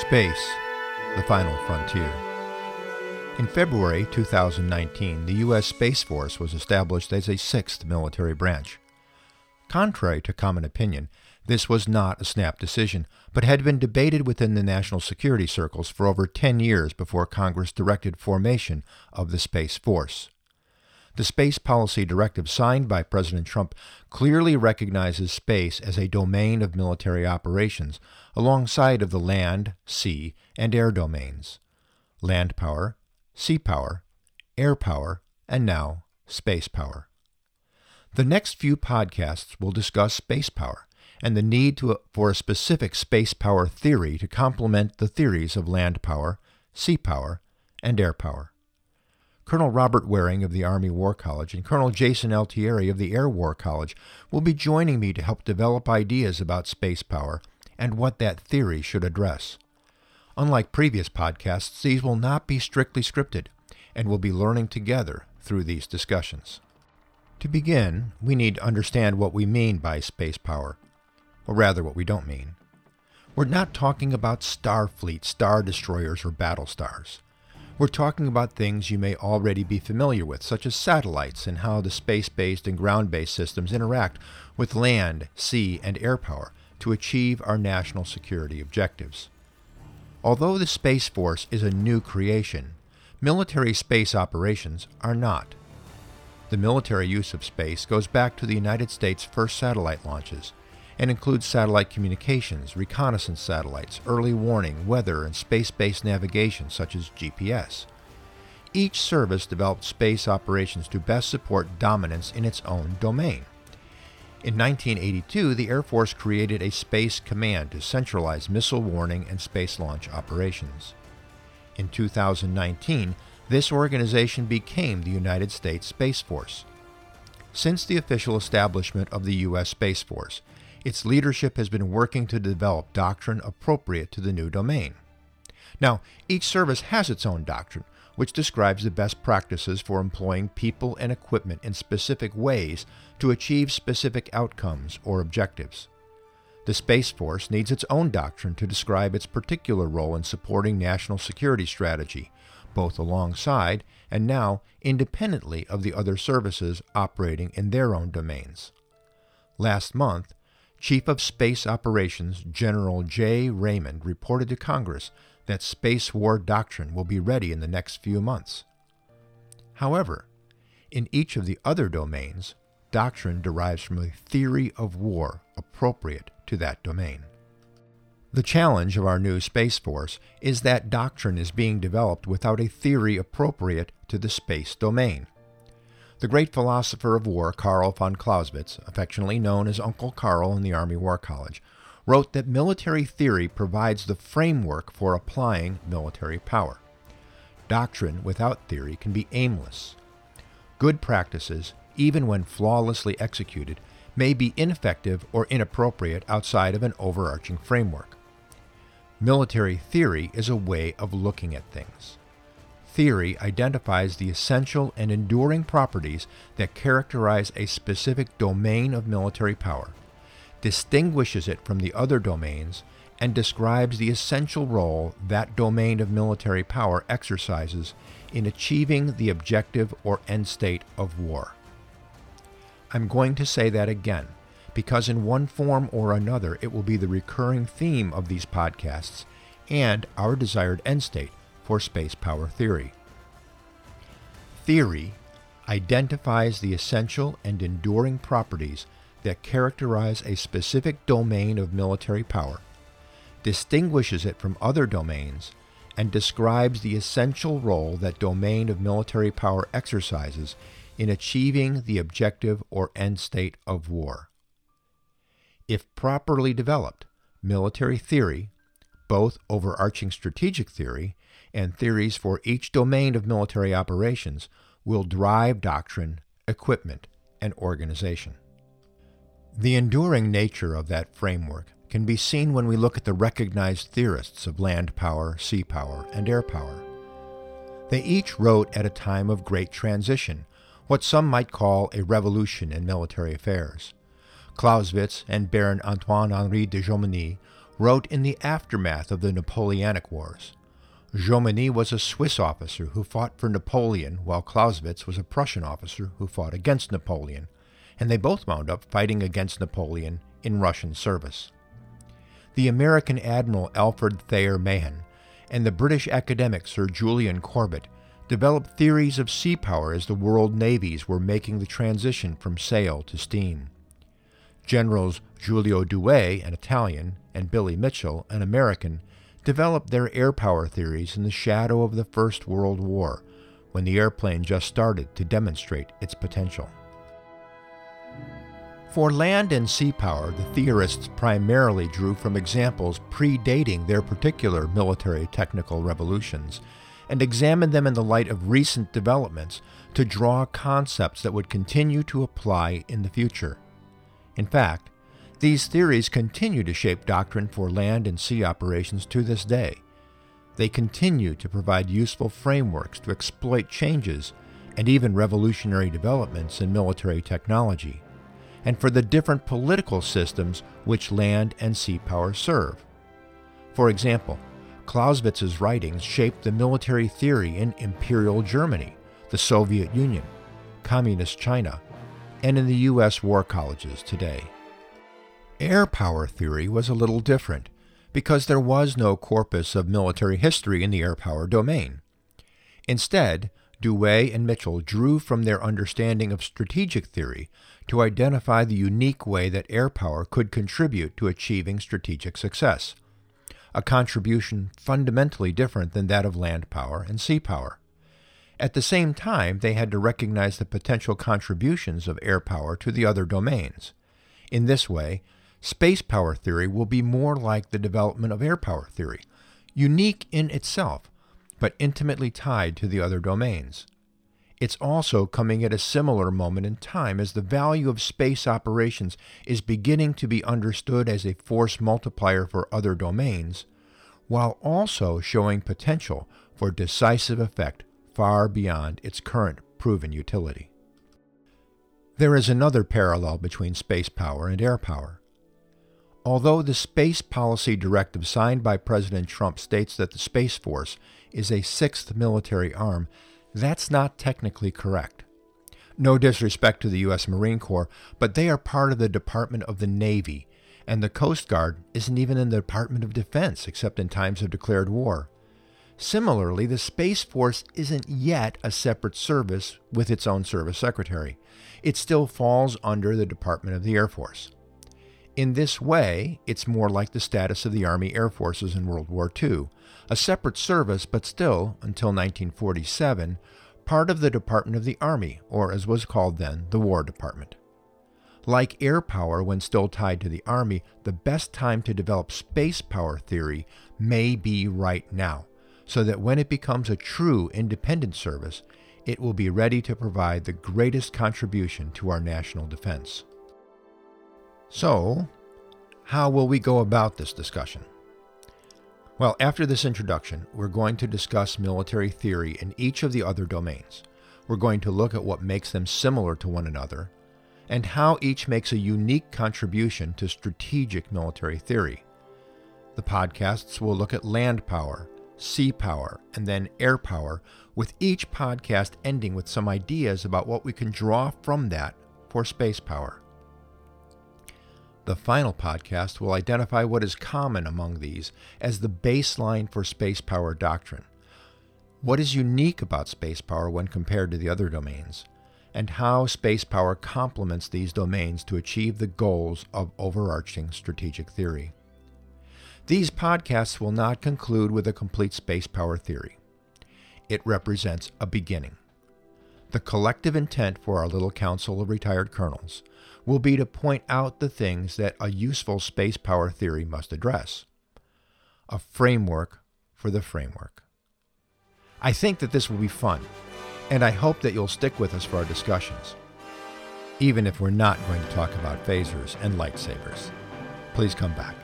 Space, the final frontier. In February 2019, the U.S. Space Force was established as a sixth military branch. Contrary to common opinion, this was not a snap decision, but had been debated within the national security circles for over 10 years before Congress directed formation of the Space Force. The Space Policy Directive signed by President Trump clearly recognizes space as a domain of military operations alongside of the land, sea, and air domains. Land power, sea power, air power, and now space power. The next few podcasts will discuss space power and the need to, for a specific space power theory to complement the theories of land power, sea power, and air power. Colonel Robert Waring of the Army War College and Colonel Jason Altieri of the Air War College will be joining me to help develop ideas about space power and what that theory should address. Unlike previous podcasts, these will not be strictly scripted, and we'll be learning together through these discussions. To begin, we need to understand what we mean by space power, or rather, what we don't mean. We're not talking about Starfleet, star destroyers, or battle stars. We're talking about things you may already be familiar with, such as satellites and how the space based and ground based systems interact with land, sea, and air power to achieve our national security objectives. Although the Space Force is a new creation, military space operations are not. The military use of space goes back to the United States' first satellite launches and includes satellite communications, reconnaissance satellites, early warning, weather, and space based navigation such as GPS. Each service developed space operations to best support dominance in its own domain. In 1982, the Air Force created a Space Command to centralize missile warning and space launch operations. In 2019, this organization became the United States Space Force. Since the official establishment of the U.S. Space Force, its leadership has been working to develop doctrine appropriate to the new domain. Now, each service has its own doctrine, which describes the best practices for employing people and equipment in specific ways to achieve specific outcomes or objectives. The Space Force needs its own doctrine to describe its particular role in supporting national security strategy, both alongside and now independently of the other services operating in their own domains. Last month, Chief of Space Operations General J. Raymond reported to Congress that space war doctrine will be ready in the next few months. However, in each of the other domains, doctrine derives from a theory of war appropriate to that domain. The challenge of our new Space Force is that doctrine is being developed without a theory appropriate to the space domain. The great philosopher of war, Karl von Clausewitz, affectionately known as Uncle Karl in the Army War College, wrote that military theory provides the framework for applying military power. Doctrine without theory can be aimless. Good practices, even when flawlessly executed, may be ineffective or inappropriate outside of an overarching framework. Military theory is a way of looking at things theory identifies the essential and enduring properties that characterize a specific domain of military power, distinguishes it from the other domains, and describes the essential role that domain of military power exercises in achieving the objective or end state of war. I'm going to say that again because in one form or another it will be the recurring theme of these podcasts and our desired end state for space power theory. Theory identifies the essential and enduring properties that characterize a specific domain of military power, distinguishes it from other domains, and describes the essential role that domain of military power exercises in achieving the objective or end state of war. If properly developed, military theory, both overarching strategic theory and theories for each domain of military operations will drive doctrine, equipment, and organization. The enduring nature of that framework can be seen when we look at the recognized theorists of land power, sea power, and air power. They each wrote at a time of great transition, what some might call a revolution in military affairs. Clausewitz and Baron Antoine Henri de Jomini wrote in the aftermath of the Napoleonic Wars. Jomini was a Swiss officer who fought for Napoleon, while Clausewitz was a Prussian officer who fought against Napoleon, and they both wound up fighting against Napoleon in Russian service. The American Admiral Alfred Thayer Mahan and the British academic Sir Julian Corbett developed theories of sea power as the world navies were making the transition from sail to steam. Generals Giulio Douhet, an Italian, and Billy Mitchell, an American, developed their air power theories in the shadow of the First World War, when the airplane just started to demonstrate its potential. For land and sea power, the theorists primarily drew from examples predating their particular military technical revolutions and examined them in the light of recent developments to draw concepts that would continue to apply in the future. In fact, these theories continue to shape doctrine for land and sea operations to this day. They continue to provide useful frameworks to exploit changes and even revolutionary developments in military technology and for the different political systems which land and sea power serve. For example, Clausewitz's writings shaped the military theory in Imperial Germany, the Soviet Union, Communist China, and in the U.S. war colleges today. Air power theory was a little different because there was no corpus of military history in the air power domain. Instead, Douhet and Mitchell drew from their understanding of strategic theory to identify the unique way that air power could contribute to achieving strategic success, a contribution fundamentally different than that of land power and sea power. At the same time, they had to recognize the potential contributions of air power to the other domains. In this way, space power theory will be more like the development of air power theory, unique in itself, but intimately tied to the other domains. It's also coming at a similar moment in time as the value of space operations is beginning to be understood as a force multiplier for other domains, while also showing potential for decisive effect far beyond its current proven utility. There is another parallel between space power and air power. Although the Space Policy Directive signed by President Trump states that the Space Force is a sixth military arm, that's not technically correct. No disrespect to the U.S. Marine Corps, but they are part of the Department of the Navy, and the Coast Guard isn't even in the Department of Defense except in times of declared war. Similarly, the Space Force isn't yet a separate service with its own service secretary. It still falls under the Department of the Air Force. In this way, it's more like the status of the Army Air Forces in World War II, a separate service but still, until 1947, part of the Department of the Army, or as was called then, the War Department. Like air power when still tied to the Army, the best time to develop space power theory may be right now, so that when it becomes a true independent service, it will be ready to provide the greatest contribution to our national defense. So, how will we go about this discussion? Well, after this introduction, we're going to discuss military theory in each of the other domains. We're going to look at what makes them similar to one another and how each makes a unique contribution to strategic military theory. The podcasts will look at land power, sea power, and then air power, with each podcast ending with some ideas about what we can draw from that for space power. The final podcast will identify what is common among these as the baseline for space power doctrine. What is unique about space power when compared to the other domains, and how space power complements these domains to achieve the goals of overarching strategic theory. These podcasts will not conclude with a complete space power theory. It represents a beginning. The collective intent for our little council of retired colonels will be to point out the things that a useful space power theory must address. A framework for the framework. I think that this will be fun, and I hope that you'll stick with us for our discussions, even if we're not going to talk about phasers and lightsabers. Please come back.